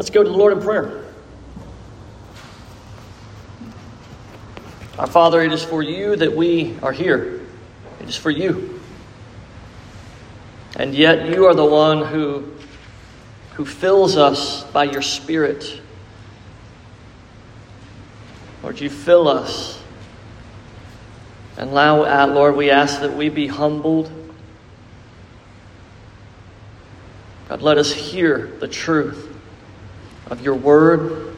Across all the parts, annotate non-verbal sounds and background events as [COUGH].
Let's go to the Lord in prayer. Our Father, it is for you that we are here. It is for you. And yet you are the one who, who fills us by your Spirit. Lord, you fill us. And now, uh, Lord, we ask that we be humbled. God, let us hear the truth of your word.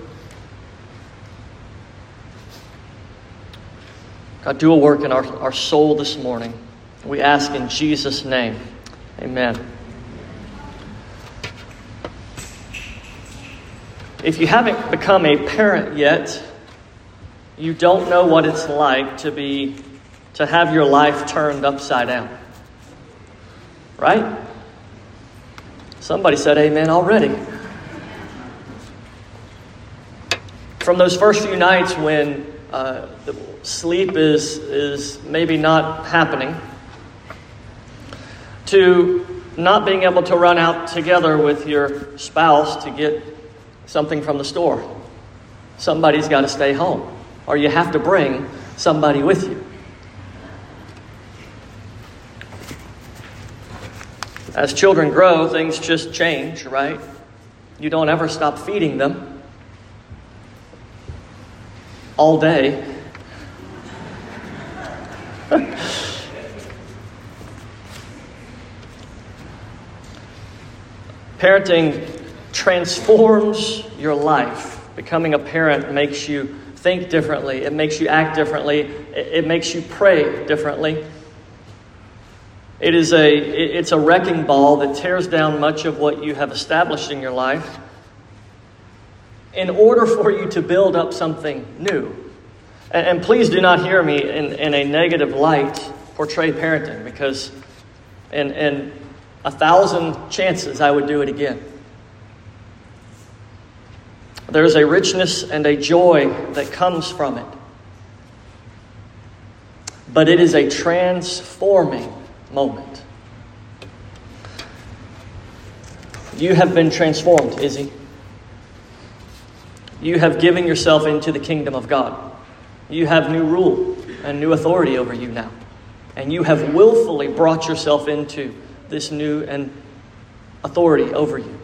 God, do a work in our, our soul this morning. We ask in Jesus' name. Amen. If you haven't become a parent yet, you don't know what it's like to be to have your life turned upside down. Right? Somebody said amen already. From those first few nights when uh, sleep is, is maybe not happening, to not being able to run out together with your spouse to get something from the store. Somebody's got to stay home, or you have to bring somebody with you. As children grow, things just change, right? You don't ever stop feeding them all day. Parenting transforms your life. Becoming a parent makes you think differently, it makes you act differently, it makes you pray differently. It is a, it's a wrecking ball that tears down much of what you have established in your life in order for you to build up something new. And, and please do not hear me in, in a negative light portray parenting because in, in a thousand chances I would do it again. There's a richness and a joy that comes from it. But it is a transforming moment. You have been transformed, Izzy. You have given yourself into the kingdom of God. You have new rule and new authority over you now. And you have willfully brought yourself into this new and authority over you.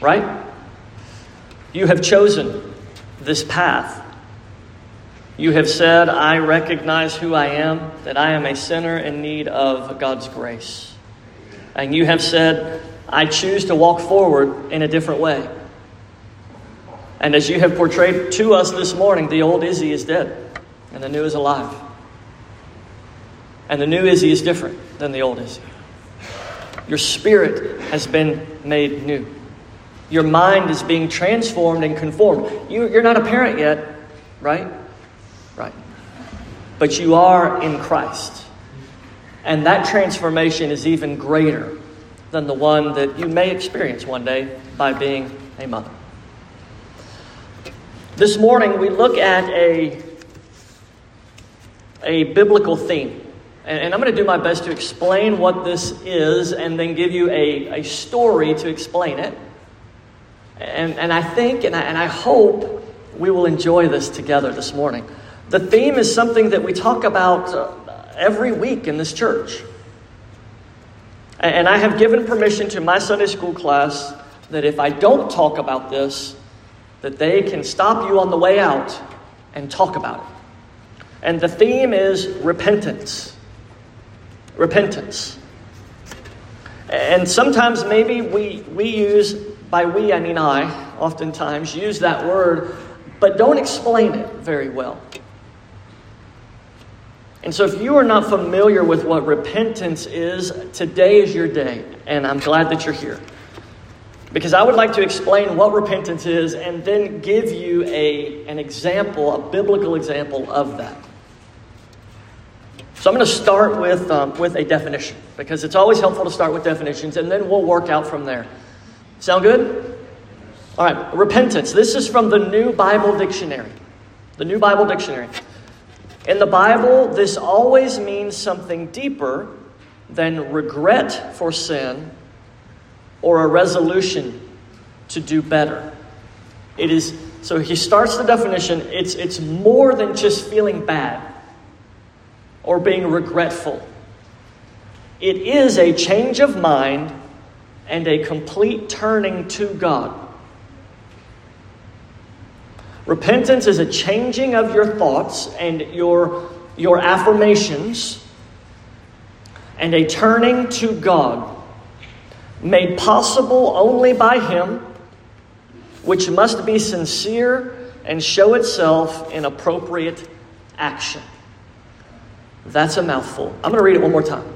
Right? You have chosen this path. You have said, I recognize who I am, that I am a sinner in need of God's grace. And you have said, I choose to walk forward in a different way. And as you have portrayed to us this morning, the old Izzy is dead and the new is alive. And the new Izzy is different than the old Izzy. Your spirit has been made new. Your mind is being transformed and conformed. You, you're not a parent yet, right? Right. But you are in Christ. And that transformation is even greater than the one that you may experience one day by being a mother. This morning, we look at a, a biblical theme. And, I'm going to do my best to explain what this is and then give you a, a story to explain it. And, and I think and I, and I hope we will enjoy this together this morning. The theme is something that we talk about uh, every week in this church. And I have given permission to my Sunday school class that if I don't talk about this, that they can stop you on the way out and talk about it. And the theme is repentance. Repentance. And sometimes maybe we, we use, by we I mean I, oftentimes use that word, but don't explain it very well. And so, if you are not familiar with what repentance is, today is your day, and I'm glad that you're here. Because I would like to explain what repentance is and then give you a, an example, a biblical example of that. So I'm going to start with, um, with a definition because it's always helpful to start with definitions and then we'll work out from there. Sound good? All right, repentance. This is from the New Bible Dictionary. The New Bible Dictionary. In the Bible, this always means something deeper than regret for sin or a resolution to do better. It is so he starts the definition, it's it's more than just feeling bad or being regretful. It is a change of mind and a complete turning to God. Repentance is a changing of your thoughts and your, your affirmations and a turning to God, made possible only by Him, which must be sincere and show itself in appropriate action. That's a mouthful. I'm going to read it one more time.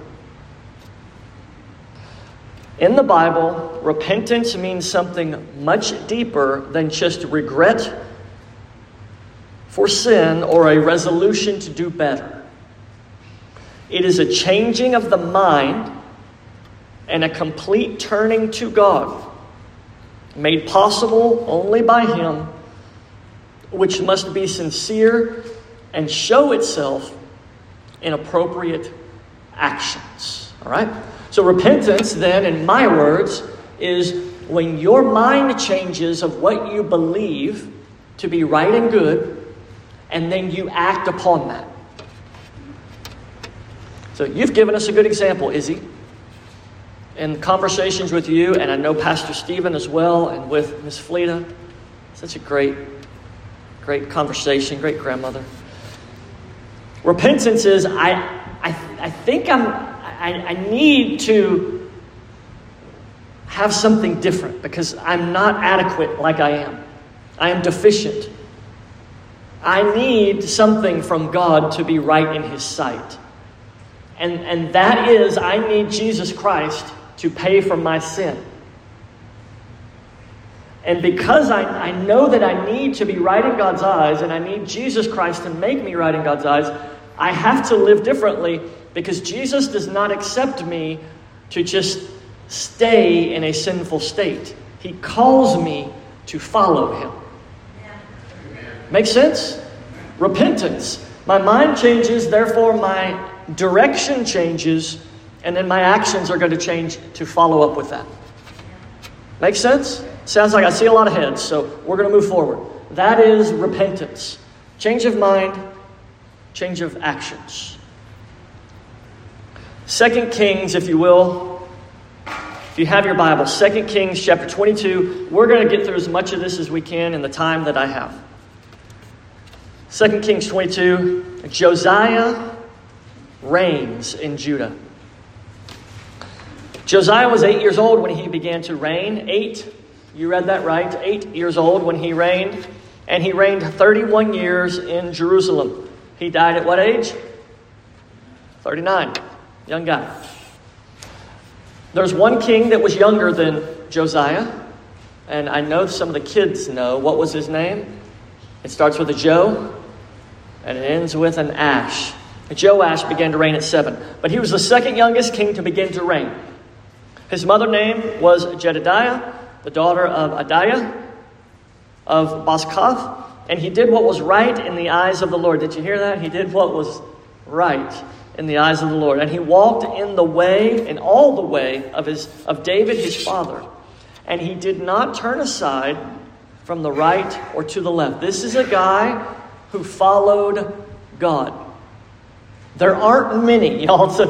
In the Bible, repentance means something much deeper than just regret for sin or a resolution to do better. It is a changing of the mind and a complete turning to God, made possible only by Him, which must be sincere and show itself in appropriate actions. All right? So, repentance, then, in my words, is when your mind changes of what you believe to be right and good, and then you act upon that. So, you've given us a good example, Izzy. In conversations with you, and I know Pastor Stephen as well, and with Miss Fleta. Such a great, great conversation, great grandmother. Repentance is I, I, I think I'm I, I need to have something different because I'm not adequate like I am. I am deficient. I need something from God to be right in His sight. And, and that is, I need Jesus Christ to pay for my sin. And because I, I know that I need to be right in God's eyes and I need Jesus Christ to make me right in God's eyes, I have to live differently because Jesus does not accept me to just stay in a sinful state. He calls me to follow him. Make sense? Repentance. My mind changes, therefore my direction changes, and then my actions are going to change to follow up with that. Make sense? Sounds like I see a lot of heads, so we're going to move forward. That is repentance. Change of mind, change of actions. Second Kings, if you will, if you have your Bible, Second Kings chapter 22. We're going to get through as much of this as we can in the time that I have. Second Kings 22, Josiah reigns in Judah. Josiah was eight years old when he began to reign. Eight, you read that right? Eight years old when he reigned. And he reigned 31 years in Jerusalem. He died at what age? 39 young guy. There's one king that was younger than Josiah, and I know some of the kids know. What was his name? It starts with a Joe, and it ends with an Ash. Joash began to reign at seven, but he was the second youngest king to begin to reign. His mother name was Jedidiah, the daughter of Adiah of Bozkath, and he did what was right in the eyes of the Lord. Did you hear that? He did what was right in the eyes of the Lord. And he walked in the way, in all the way of, his, of David his father. And he did not turn aside from the right or to the left. This is a guy who followed God. There aren't many, [LAUGHS] y'all, so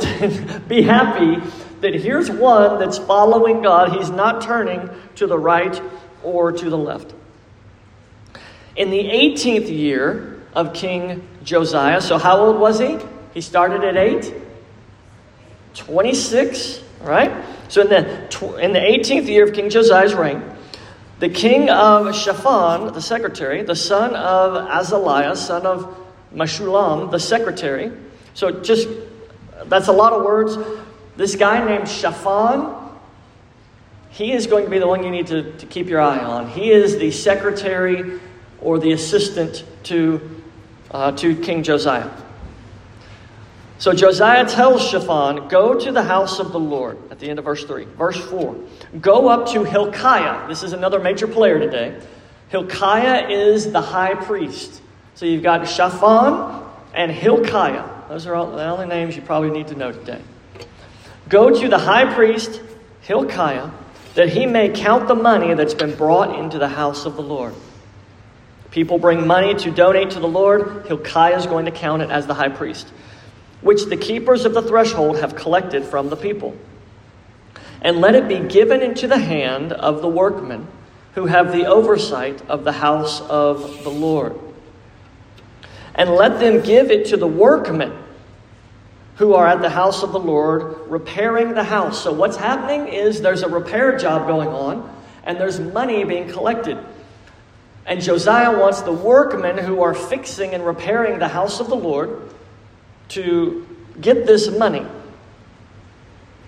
[LAUGHS] be happy that here's one that's following God. He's not turning to the right or to the left. In the 18th year of King Josiah, so how old was he? He started at 8. 26, right? So in the, in the 18th year of King Josiah's reign, the king of Shaphan, the secretary, the son of Azaliah, son of Meshullam, the secretary. So just, that's a lot of words. This guy named Shaphan, he is going to be the one you need to, to keep your eye on. He is the secretary or the assistant to, uh, to King Josiah. So Josiah tells Shaphan, Go to the house of the Lord, at the end of verse 3. Verse 4, Go up to Hilkiah. This is another major player today. Hilkiah is the high priest. So you've got Shaphan and Hilkiah. Those are all the only names you probably need to know today. Go to the high priest, Hilkiah, that he may count the money that's been brought into the house of the Lord. People bring money to donate to the Lord. Hilkiah is going to count it as the high priest, which the keepers of the threshold have collected from the people. And let it be given into the hand of the workmen who have the oversight of the house of the Lord. And let them give it to the workmen who are at the house of the Lord repairing the house. So, what's happening is there's a repair job going on, and there's money being collected. And Josiah wants the workmen who are fixing and repairing the house of the Lord to get this money.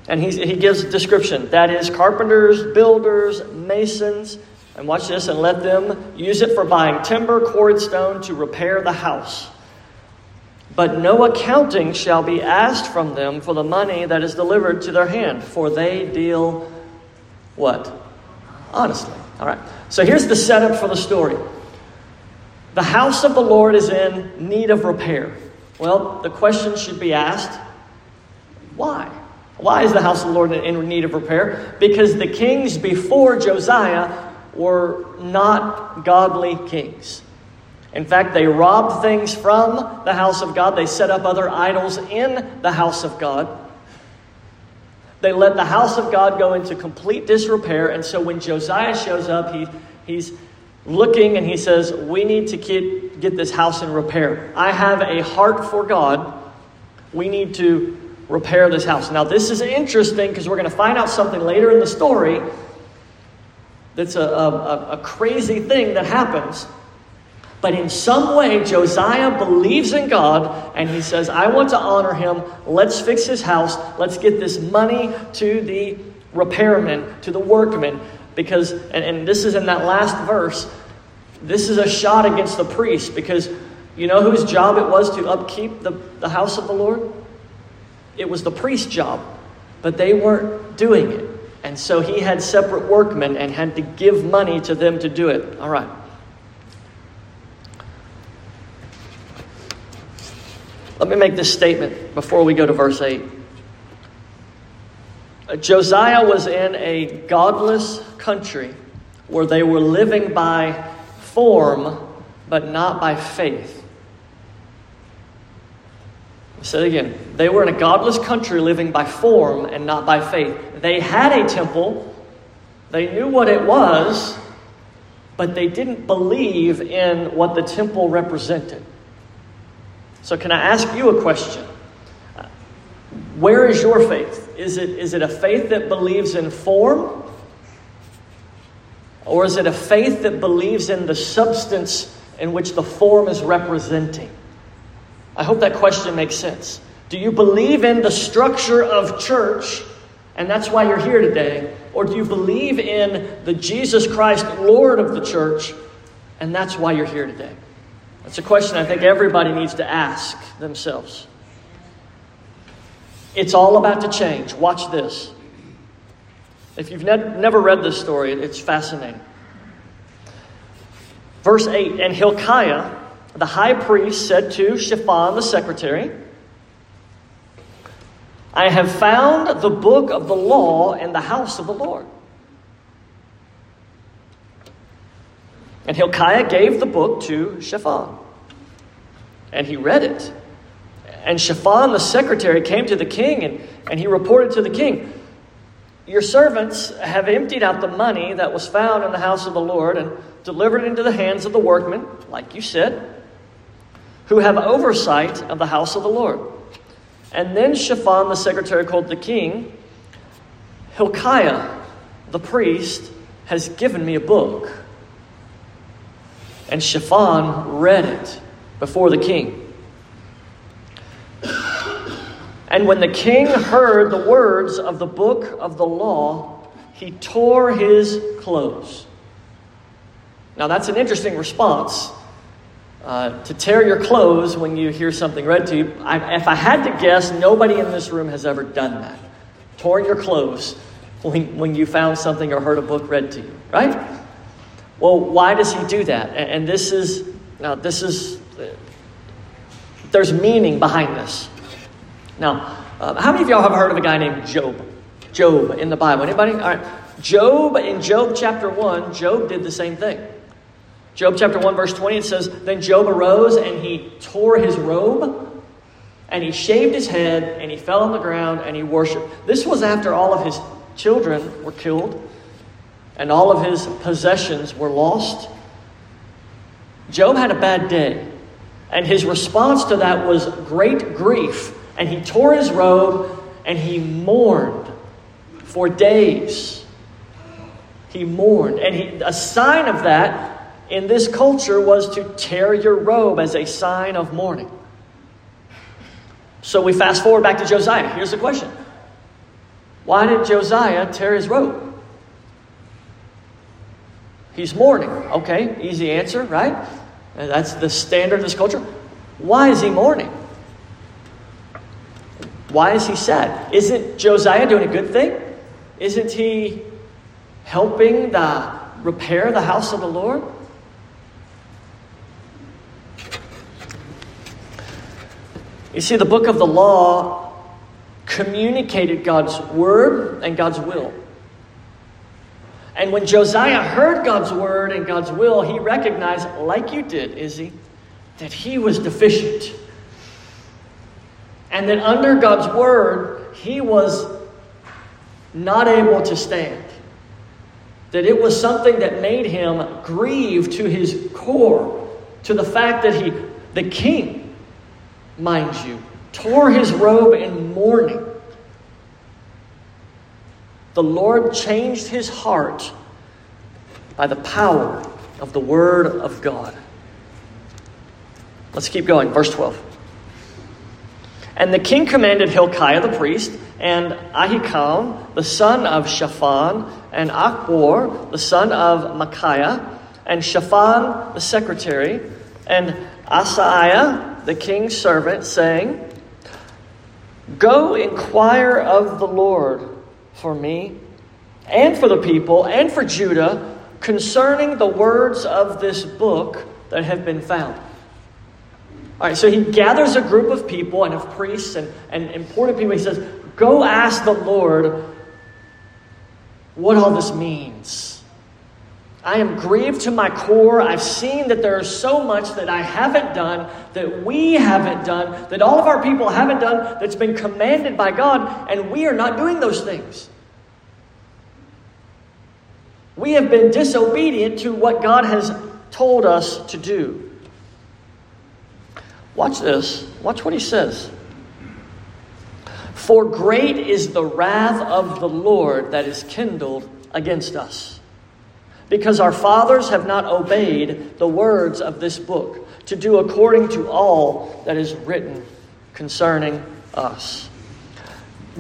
And he, he gives a description that is, carpenters, builders, masons, and watch this, and let them use it for buying timber, cord stone to repair the house. But no accounting shall be asked from them for the money that is delivered to their hand, for they deal what? Honestly. All right. So here's the setup for the story. The house of the Lord is in need of repair. Well, the question should be asked why? Why is the house of the Lord in need of repair? Because the kings before Josiah were not godly kings. In fact, they robbed things from the house of God. They set up other idols in the house of God. They let the house of God go into complete disrepair. And so when Josiah shows up, he, he's looking and he says, We need to get, get this house in repair. I have a heart for God. We need to repair this house. Now, this is interesting because we're going to find out something later in the story that's a, a, a crazy thing that happens. But in some way, Josiah believes in God and he says, I want to honor him. Let's fix his house. Let's get this money to the repairman, to the workmen. Because, and, and this is in that last verse, this is a shot against the priest because you know whose job it was to upkeep the, the house of the Lord? It was the priest's job, but they weren't doing it. And so he had separate workmen and had to give money to them to do it. All right. Let me make this statement before we go to verse 8. Uh, Josiah was in a godless country where they were living by form but not by faith. It again. They were in a godless country living by form and not by faith. They had a temple, they knew what it was, but they didn't believe in what the temple represented. So, can I ask you a question? Where is your faith? Is it, is it a faith that believes in form? Or is it a faith that believes in the substance in which the form is representing? I hope that question makes sense. Do you believe in the structure of church and that's why you're here today? Or do you believe in the Jesus Christ, Lord of the church, and that's why you're here today? That's a question I think everybody needs to ask themselves. It's all about to change. Watch this. If you've ne- never read this story, it's fascinating. Verse 8 And Hilkiah, the high priest, said to Shaphan, the secretary, I have found the book of the law in the house of the Lord. And Hilkiah gave the book to Shaphan, and he read it. And Shaphan, the secretary, came to the king, and, and he reported to the king Your servants have emptied out the money that was found in the house of the Lord and delivered into the hands of the workmen, like you said, who have oversight of the house of the Lord. And then Shaphan, the secretary, called the king. Hilkiah, the priest, has given me a book. And Shaphan read it before the king. And when the king heard the words of the book of the law, he tore his clothes. Now, that's an interesting response uh, to tear your clothes when you hear something read to you. I, if I had to guess, nobody in this room has ever done that. Torn your clothes [LAUGHS] when, when you found something or heard a book read to you, right? Well, why does he do that? And, this is, now, this is, there's meaning behind this. Now, uh, how many of y'all have heard of a guy named Job? Job in the Bible. Anybody? All right. Job, in Job chapter 1, Job did the same thing. Job chapter 1, verse 20, it says, Then Job arose and he tore his robe, and he shaved his head, and he fell on the ground, and he worshiped. This was after all of his children were killed, and all of his possessions were lost. Job had a bad day, and his response to that was great grief, and he tore his robe, and he mourned for days. He mourned. And he, a sign of that in this culture was to tear your robe as a sign of mourning. So we fast forward back to Josiah. Here's the question Why did Josiah tear his robe? He's mourning. Okay, easy answer, right? That's the standard of this culture. Why is he mourning? Why is he sad? Isn't Josiah doing a good thing? Isn't he helping the repair the house of the Lord? You see, the book of the law communicated God's word and God's will. And when Josiah heard God's word and God's will, he recognized, like you did, Izzy, that he was deficient. And that under God's word, he was not able to stand. That it was something that made him grieve to his core, to the fact that he, the king, mind you, tore his robe in mourning. The Lord changed his heart by the power of the Word of God. Let's keep going. Verse 12. And the king commanded Hilkiah the priest, and Ahikam the son of Shaphan, and Achbor the son of Micaiah, and Shaphan the secretary, and Asaiah the king's servant, saying, Go inquire of the Lord for me and for the people and for Judah concerning the words of this book that have been found. All right, so he gathers a group of people and of priests and, and important people. He says, Go ask the Lord what all this means. I am grieved to my core. I've seen that there is so much that I haven't done, that we haven't done, that all of our people haven't done, that's been commanded by God, and we are not doing those things. We have been disobedient to what God has told us to do. Watch this. Watch what he says. For great is the wrath of the Lord that is kindled against us because our fathers have not obeyed the words of this book to do according to all that is written concerning us.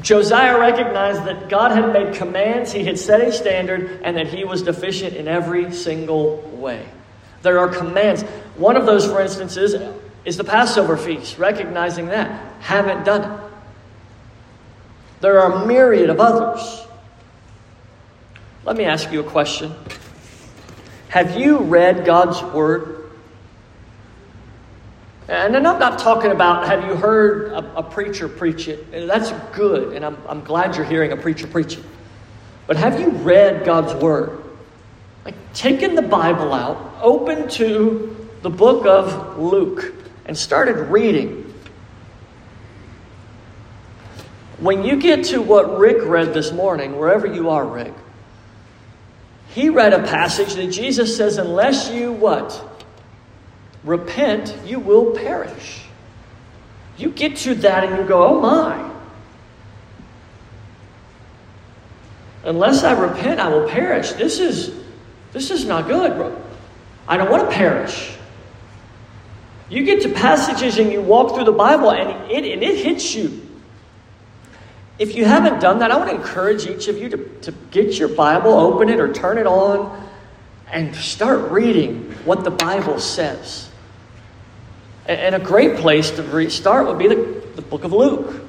Josiah recognized that God had made commands, he had set a standard, and that he was deficient in every single way. There are commands. One of those, for instance, is, is the Passover feast, recognizing that. Haven't done it. There are a myriad of others. Let me ask you a question. Have you read God's Word? And I'm not talking about have you heard a, a, preacher preach it. That's good, and I'm, I'm glad you're hearing a preacher preach it. But have you read God's Word? Like taken the Bible out, open to the book of Luke, and started reading. When you get to what Rick read this morning, wherever you are, Rick, he read a passage that Jesus says, unless you what? Repent, you will perish. You get to that and you go, oh my. Unless I repent, I will perish. This is this is not good. Bro. I don't want to perish. You get to passages and you walk through the Bible and it, and it hits you. If you haven't done that, I want to encourage each of you to, to get your Bible, open it, or turn it on, and start reading what the Bible says. And, a great place to re- start would be the, the book of Luke,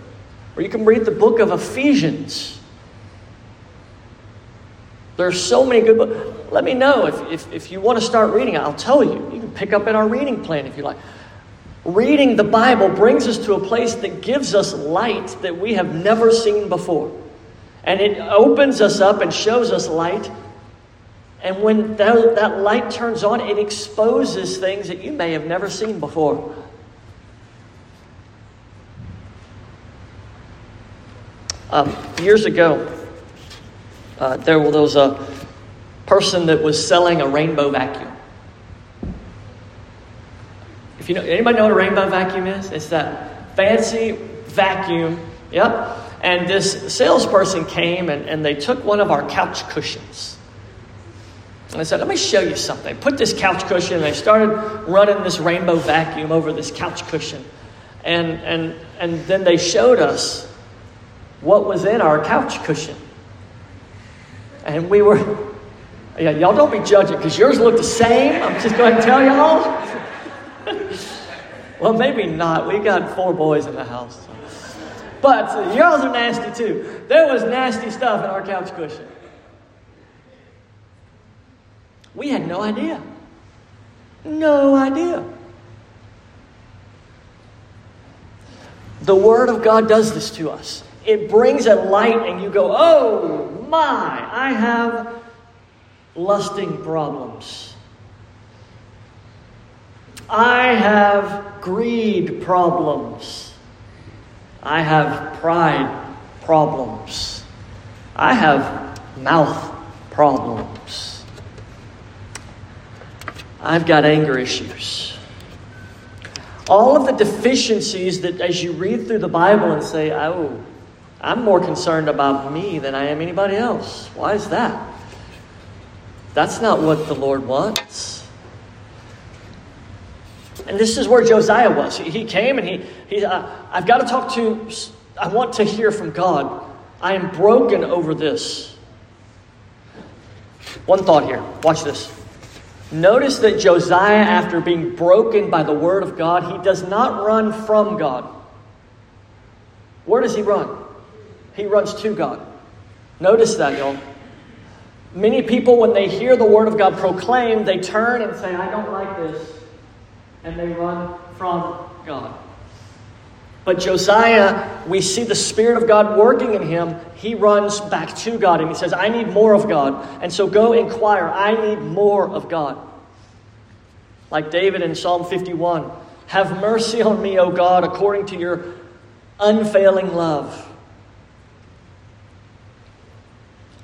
or you can read the book of Ephesians. There are so many good books. Let me know if, if, if you want to start reading, I'll tell you. You can pick up in our reading plan if you like. Reading the Bible brings us to a place that gives us light that we have never seen before. And it opens us up and shows us light. And when that, that light turns on, it exposes things that you may have never seen before. Um, years ago, uh, there was a person that was selling a rainbow vacuum. If you know, anybody know what a rainbow vacuum is? It's that fancy vacuum. Yep. And this salesperson came and, and they took one of our couch cushions. And they said, Let me show you something. Put this couch cushion, and they started running this rainbow vacuum over this couch cushion. And, and, and then they showed us what was in our couch cushion. And we were, [LAUGHS] yeah, y'all don't be judging because yours look the same. I'm just going to tell y'all. [LAUGHS] well, maybe not. We got four boys in the house. So. But uh, yours are nasty too. There was nasty stuff in our couch cushion. We had no idea. No idea. The Word of God does this to us. It brings a light, and you go, oh my, I have lusting problems. I have greed problems. I have pride problems. I have mouth problems. I've got anger issues. All of the deficiencies that, as you read through the Bible and say, oh, I'm more concerned about me than I am anybody else. Why is that? That's not what the Lord wants. And this is where Josiah was. He came and he, he uh, I've got to talk to, I want to hear from God. I am broken over this. One thought here. Watch this. Notice that Josiah, after being broken by the word of God, he does not run from God. Where does he run? He runs to God. Notice that, y'all. Many people, when they hear the word of God proclaimed, they turn and say, I don't like this and they run from God. But Josiah, we see the Spirit of God working in him. He runs back to God and he says, I need more of God. And so go inquire. I need more of God. Like David in Psalm 51 Have mercy on me, O God, according to your unfailing love.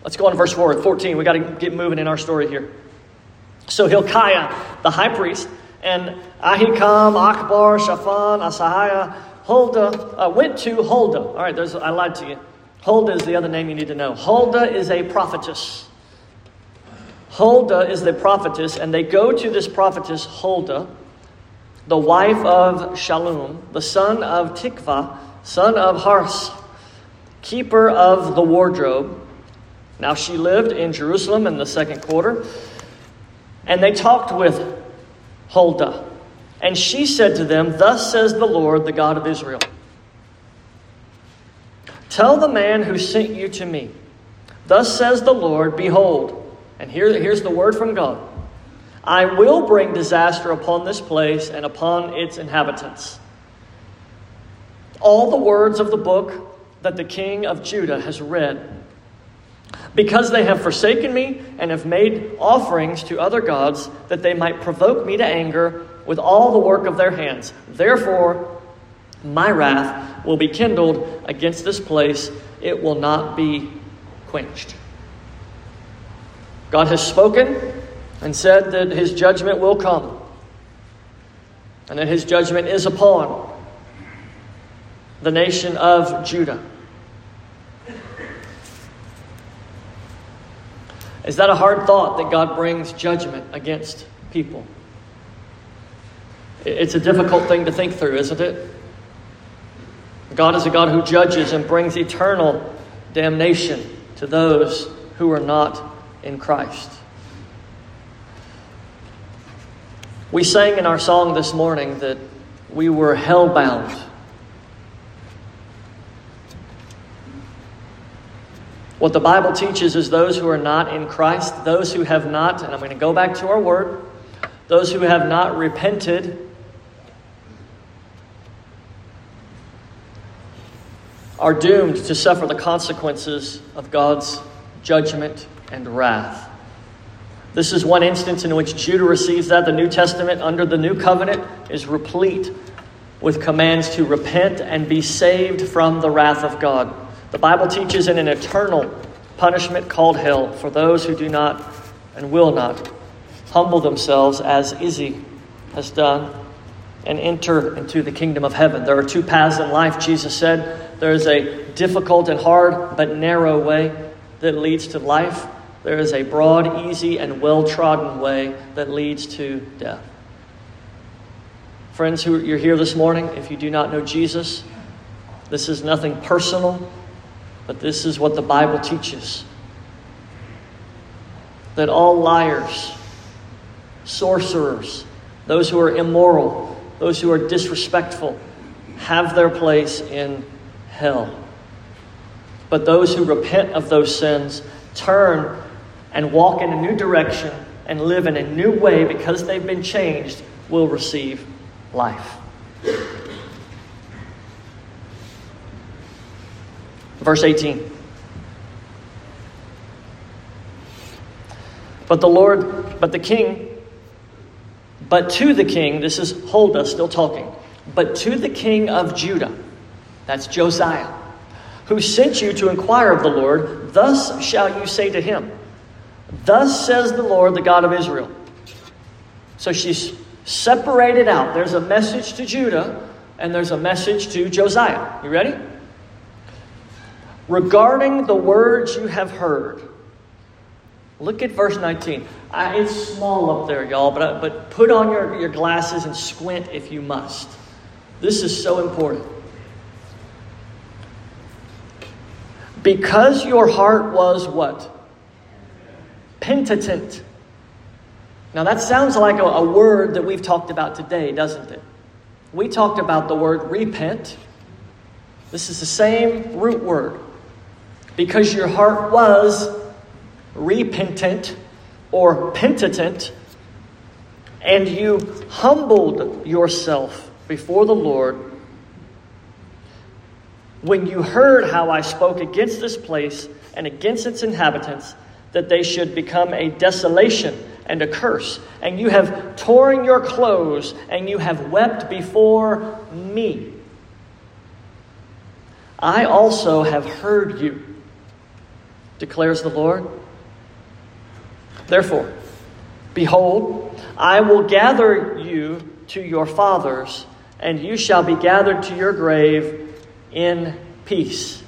Let's go on to verse 4, 14. We got to get moving in our story here. So Hilkiah, the high priest, and Ahikam, Achbor, Shaphan, Asaiah, Huldah, uh, went to Huldah. All right, there's, I lied to you. Huldah is the other name you need to know. Huldah is a prophetess. Huldah is the prophetess, and they go to this prophetess, Huldah, the wife of Shallum, the son of Tikvah, son of Hars, keeper of the wardrobe. Now she lived in Jerusalem in the second quarter, and they talked with Huldah. And she said to them, Thus says the Lord, the God of Israel Tell the man who sent you to me, Thus says the Lord, Behold, and here, here's the word from God I will bring disaster upon this place and upon its inhabitants. All the words of the book that the king of Judah has read because they have forsaken me and have made offerings to other gods, that they might provoke me to anger with all the work of their hands. Therefore, my wrath will be kindled against this place, it will not be quenched. God has spoken and said that his judgment will come, and that his judgment is upon the nation of Judah. Is that a hard thought that God brings judgment against people? It's a difficult thing to think through, isn't it? God is a God who judges and brings eternal damnation to those who are not in Christ. We sang in our song this morning that we were hell-bound What the Bible teaches is those who are not in Christ, those who have not, and I'm going to go back to our word, those who have not repented are doomed to suffer the consequences of God's judgment and wrath. This is one instance in which Judah receives that. The New Testament, under the new covenant, is replete with commands to repent and be saved from the wrath of God. The Bible teaches in an eternal punishment called hell for those who do not and will not humble themselves as Izzy has done and enter into the kingdom of heaven. There are two paths in life, Jesus said. There is a difficult and hard but narrow way that leads to life. There is a broad, easy, and well trodden way that leads to death. Friends who you're here this morning, if you do not know Jesus, this is nothing personal, but this is what the Bible teaches. That all liars, sorcerers, those who are immoral, those who are disrespectful, have their place in hell. But those who repent of those sins, turn and walk in a new direction and live in a new way because they've been changed, will receive life. Verse 18. But the Lord, but the king, but to the king, this is Huldah still talking, but to the king of Judah, that's Josiah, who sent you to inquire of the Lord, thus shall you say to him, Thus says the Lord, the God of Israel. So she's separated out. There's a message to Judah and there's a message to Josiah. You ready? Regarding the words you have heard. Look at verse 19. I, it's small up there, y'all, but, but put on your, your glasses and squint if you must. This is so important. Because your heart was what? Penitent. Now, that sounds like a, a word that we've talked about today, doesn't it? We talked about the word repent. This is the same root word. Because your heart was repentant or penitent, and you humbled yourself before the Lord when you heard how I spoke against this place and against its inhabitants, that they should become a desolation and a curse. And you have torn your clothes and you have wept before me. I also have heard you, declares the Lord. Therefore, behold, I will gather you to your fathers, and you shall be gathered to your grave in peace.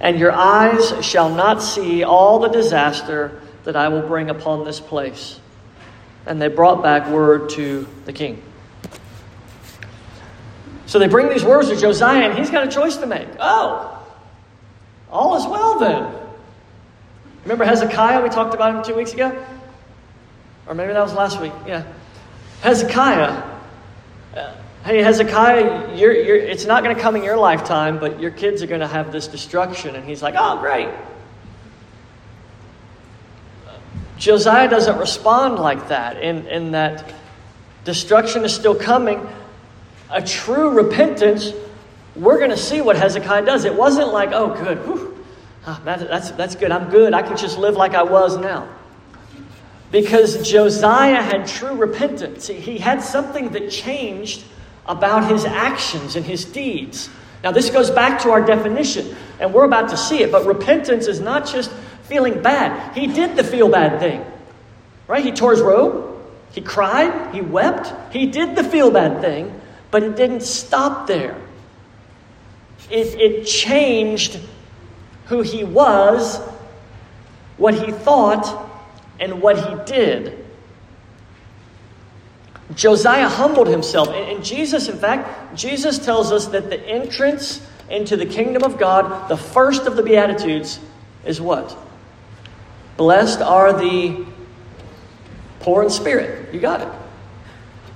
And your eyes shall not see all the disaster that I will bring upon this place. And they brought back word to the king. So they bring these words to Josiah, and he's got a choice to make. Oh, all is well then. Remember Hezekiah? We talked about him two weeks ago? Or maybe that was last week. Yeah. Hezekiah. Uh, hey, Hezekiah, you're, you're, it's not going to come in your lifetime, but your kids are going to have this destruction. And he's like, oh, great. Josiah doesn't respond like that, in, in that destruction is still coming. A true repentance, we're going to see what Hezekiah does. It wasn't like, oh, good, whew, oh, that's, that's good, I'm good, I can just live like I was now. Because Josiah had true repentance. He had something that changed about his actions and his deeds. Now, this goes back to our definition, and we're about to see it, but repentance is not just feeling bad. He did the feel bad thing, right? He tore his robe, he cried, he wept, he did the feel bad thing, but it didn't stop there. It, it changed who he was, what he thought, and what he did. Josiah humbled himself. And Jesus, in fact, Jesus tells us that the entrance into the kingdom of God, the first of the Beatitudes, is what? Blessed are the poor in spirit. You got it.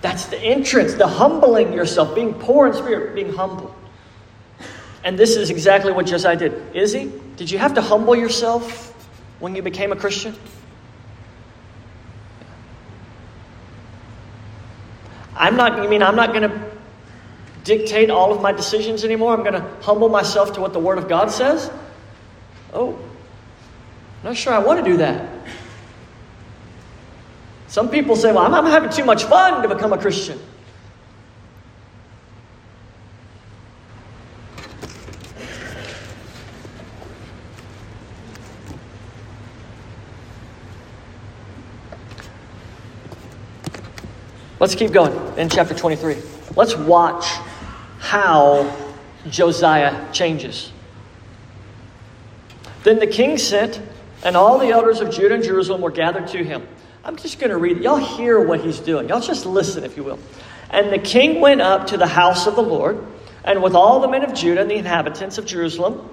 That's the entrance, the humbling yourself, being poor in spirit, being humble. And this is exactly what Josiah did. Izzy, did you have to humble yourself when you became a Christian? I'm not, you mean I'm not going to dictate all of my decisions anymore. I'm going to humble myself to what the Word of God says. Oh, I'm not sure I want to do that. Some people say, well, I'm, I'm having too much fun to become a Christian. Let's keep going in chapter 23. Let's watch how Josiah changes. Then the king sent, and all the elders of Judah and Jerusalem were gathered to him. I'm just going to read it. Y'all hear what he's doing. Y'all just listen, if you will. And the king went up to the house of the Lord, and with all the men of Judah and the inhabitants of Jerusalem,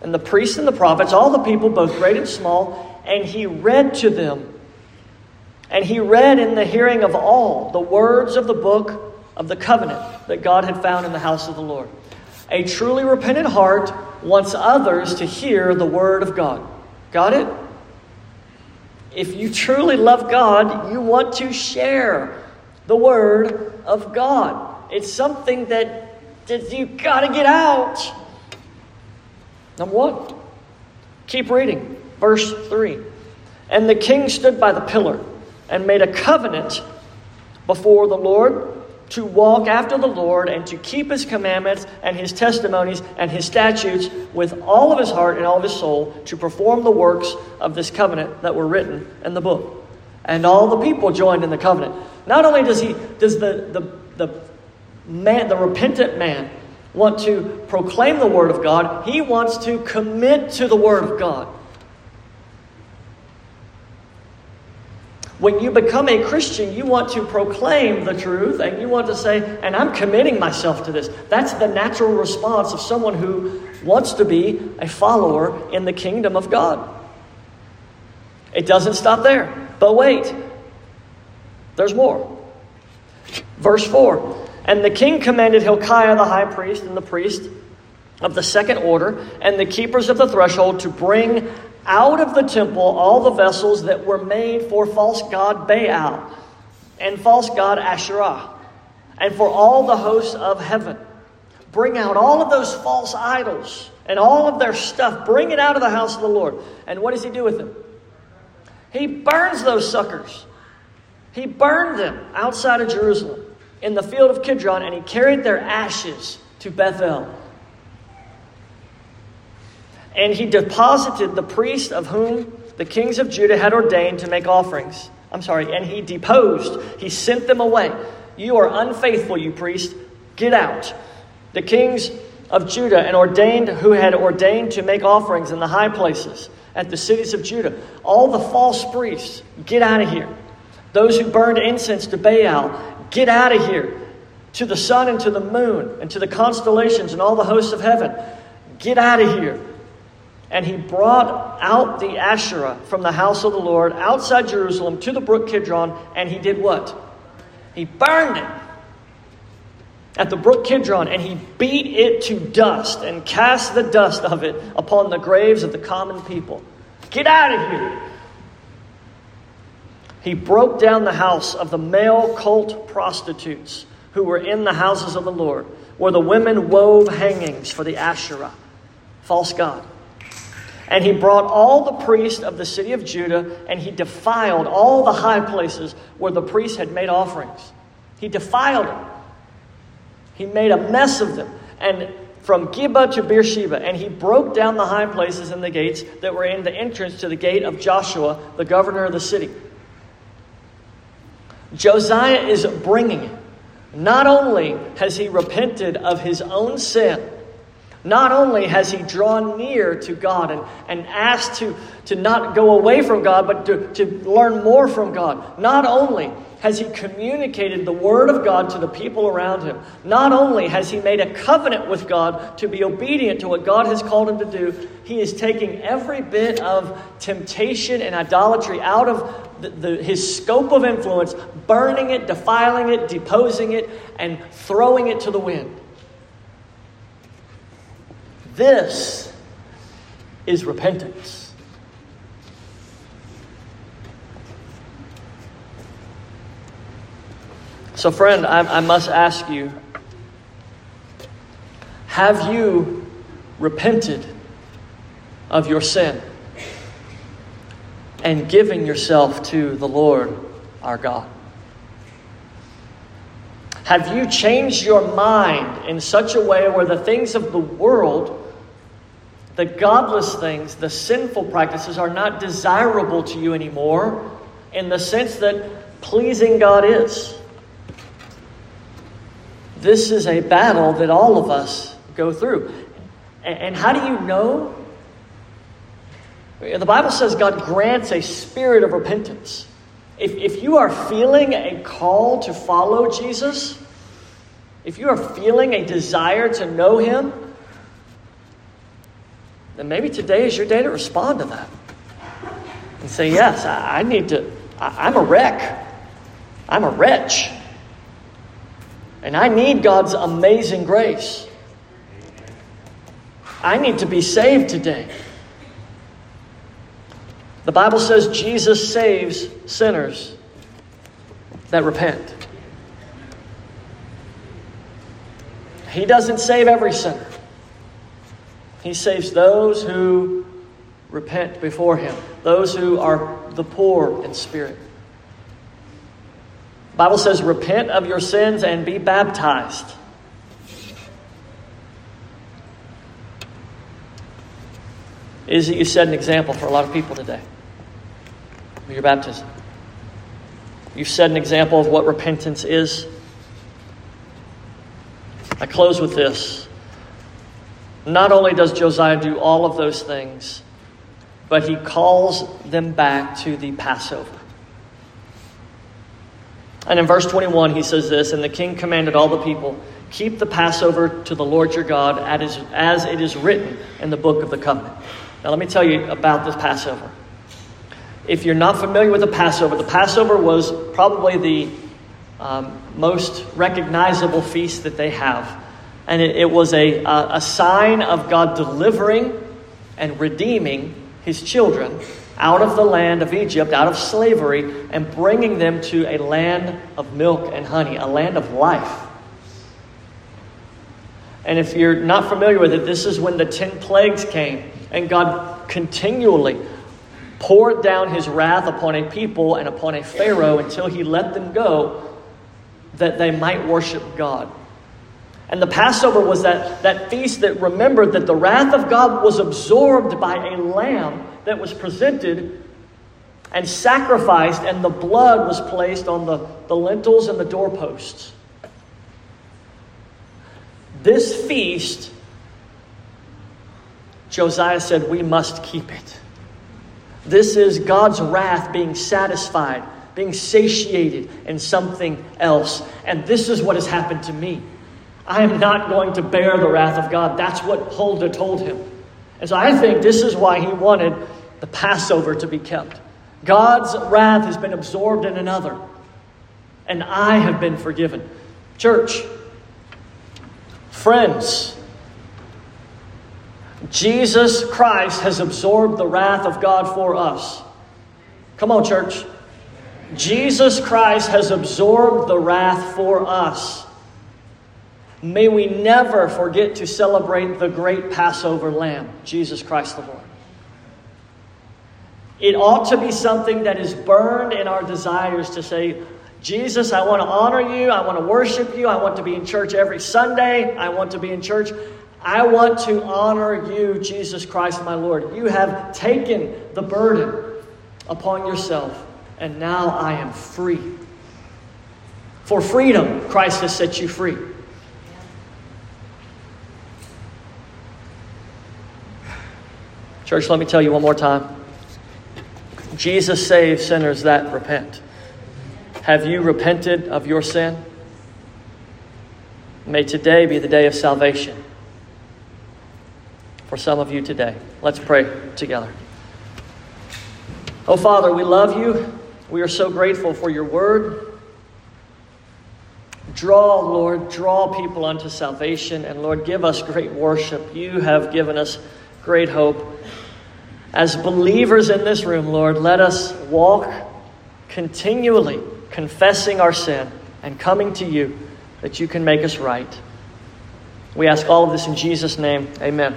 and the priests and the prophets, all the people, both great and small, and he read to them. And he read in the hearing of all the words of the book of the covenant that God had found in the house of the Lord. A truly repentant heart wants others to hear the word of God. Got it? If you truly love God, you want to share the word of God. It's something that, that you got to get out. Number one, keep reading. Verse 3. And the king stood by the pillar and made a covenant before the Lord to walk after the Lord and to keep his commandments and his testimonies and his statutes with all of his heart and all of his soul to perform the works of this covenant that were written in the book. And all the people joined in the covenant. Not only does he does the the, the man the repentant man want to proclaim the word of God, he wants to commit to the word of God. When you become a Christian, you want to proclaim the truth and you want to say, and I'm committing myself to this. That's the natural response of someone who wants to be a follower in the kingdom of God. It doesn't stop there. But wait, there's more. Verse 4 And the king commanded Hilkiah the high priest and the priest of the second order and the keepers of the threshold to bring out of the temple all the vessels that were made for false god Baal and false god Asherah, and for all the hosts of heaven. Bring out all of those false idols and all of their stuff. Bring it out of the house of the Lord. And what does he do with them? He burns those suckers. He burned them outside of Jerusalem in the field of Kidron, and he carried their ashes to Bethel and he deposited the priest of whom the kings of Judah had ordained to make offerings. I'm sorry, and he deposed, he sent them away. You are unfaithful, you priest. Get out. The kings of Judah and ordained who had ordained to make offerings in the high places at the cities of Judah. All the false priests, get out of here. Those who burned incense to Baal, get out of here. To the sun and to the moon and to the constellations and all the hosts of heaven, get out of here. And he brought out the Asherah from the house of the Lord outside Jerusalem to the brook Kidron, and he did what? He burned it at the brook Kidron, and he beat it to dust and cast the dust of it upon the graves of the common people. Get out of here! He broke down the house of the male cult prostitutes who were in the houses of the Lord, where the women wove hangings for the Asherah, false god. And he brought all the priests of the city of Judah, and he defiled all the high places where the priests had made offerings. He defiled them. He made a mess of them. And from Geba to Beersheba, and he broke down the high places and the gates that were in the entrance to the gate of Joshua, the governor of the city. Josiah is bringing it. Not only has he repented of his own sin, not only has he drawn near to God and, and asked to, to not go away from God, but to, to learn more from God. Not only has he communicated the Word of God to the people around him, not only has he made a covenant with God to be obedient to what God has called him to do, he is taking every bit of temptation and idolatry out of the, the, his scope of influence, burning it, defiling it, deposing it, and throwing it to the wind. This is repentance. So, friend, I, I must ask you Have you repented of your sin and given yourself to the Lord our God? Have you changed your mind in such a way where the things of the world, the godless things, the sinful practices are not desirable to you anymore in the sense that pleasing God is? This is a battle that all of us go through. And how do you know? The Bible says God grants a spirit of repentance. If, if you are feeling a call to follow Jesus, if you are feeling a desire to know Him, then maybe today is your day to respond to that. And say, Yes, I, I need to, I, I'm a wreck. I'm a wretch. And I need God's amazing grace. I need to be saved today. The Bible says Jesus saves sinners that repent. He doesn't save every sinner. He saves those who repent before Him, those who are the poor in spirit. The Bible says, repent of your sins and be baptized. Is that you set an example for a lot of people today your baptism. You've set an example of what repentance is. I close with this. Not only does Josiah do all of those things, but he calls them back to the Passover. And in verse 21, he says this And the king commanded all the people, Keep the Passover to the Lord your God as it is written in the book of the covenant. Now, let me tell you about this Passover. If you're not familiar with the Passover, the Passover was probably the um, most recognizable feast that they have. And it, it was a, a, a sign of God delivering and redeeming his children out of the land of Egypt, out of slavery, and bringing them to a land of milk and honey, a land of life. And if you're not familiar with it, this is when the 10 plagues came, and God continually poured down his wrath upon a people and upon a Pharaoh until he let them go that they might worship God. And the Passover was that, that feast that remembered that the wrath of God was absorbed by a lamb that was presented and sacrificed, and the blood was placed on the, the lintels and the doorposts. This feast, Josiah said, we must keep it. This is God's wrath being satisfied, being satiated in something else. And this is what has happened to me. I am not going to bear the wrath of God. That's what Huldah told him. And so I think this is why he wanted the Passover to be kept. God's wrath has been absorbed in another, and I have been forgiven. Church, friends, Jesus Christ has absorbed the wrath of God for us. Come on, church. Jesus Christ has absorbed the wrath for us. May we never forget to celebrate the great Passover lamb, Jesus Christ the Lord. It ought to be something that is burned in our desires to say, Jesus, I want to honor you. I want to worship you. I want to be in church every Sunday. I want to be in church I want to honor you, Jesus Christ, my Lord. You have taken the burden upon yourself, and now I am free. For freedom, Christ has set you free. Church, let me tell you one more time. Jesus saves sinners that repent. Have you repented of your sin? May today be the day of salvation for some of you today. Let's pray together. Oh, Father, we love you. We are so grateful for your word. Draw, Lord, draw people unto salvation. And Lord, give us great worship. You have given us great hope. As believers in this room, Lord, let us walk continually confessing our sin and coming to you that you can make us right. We ask all of this in Jesus' name. Amen.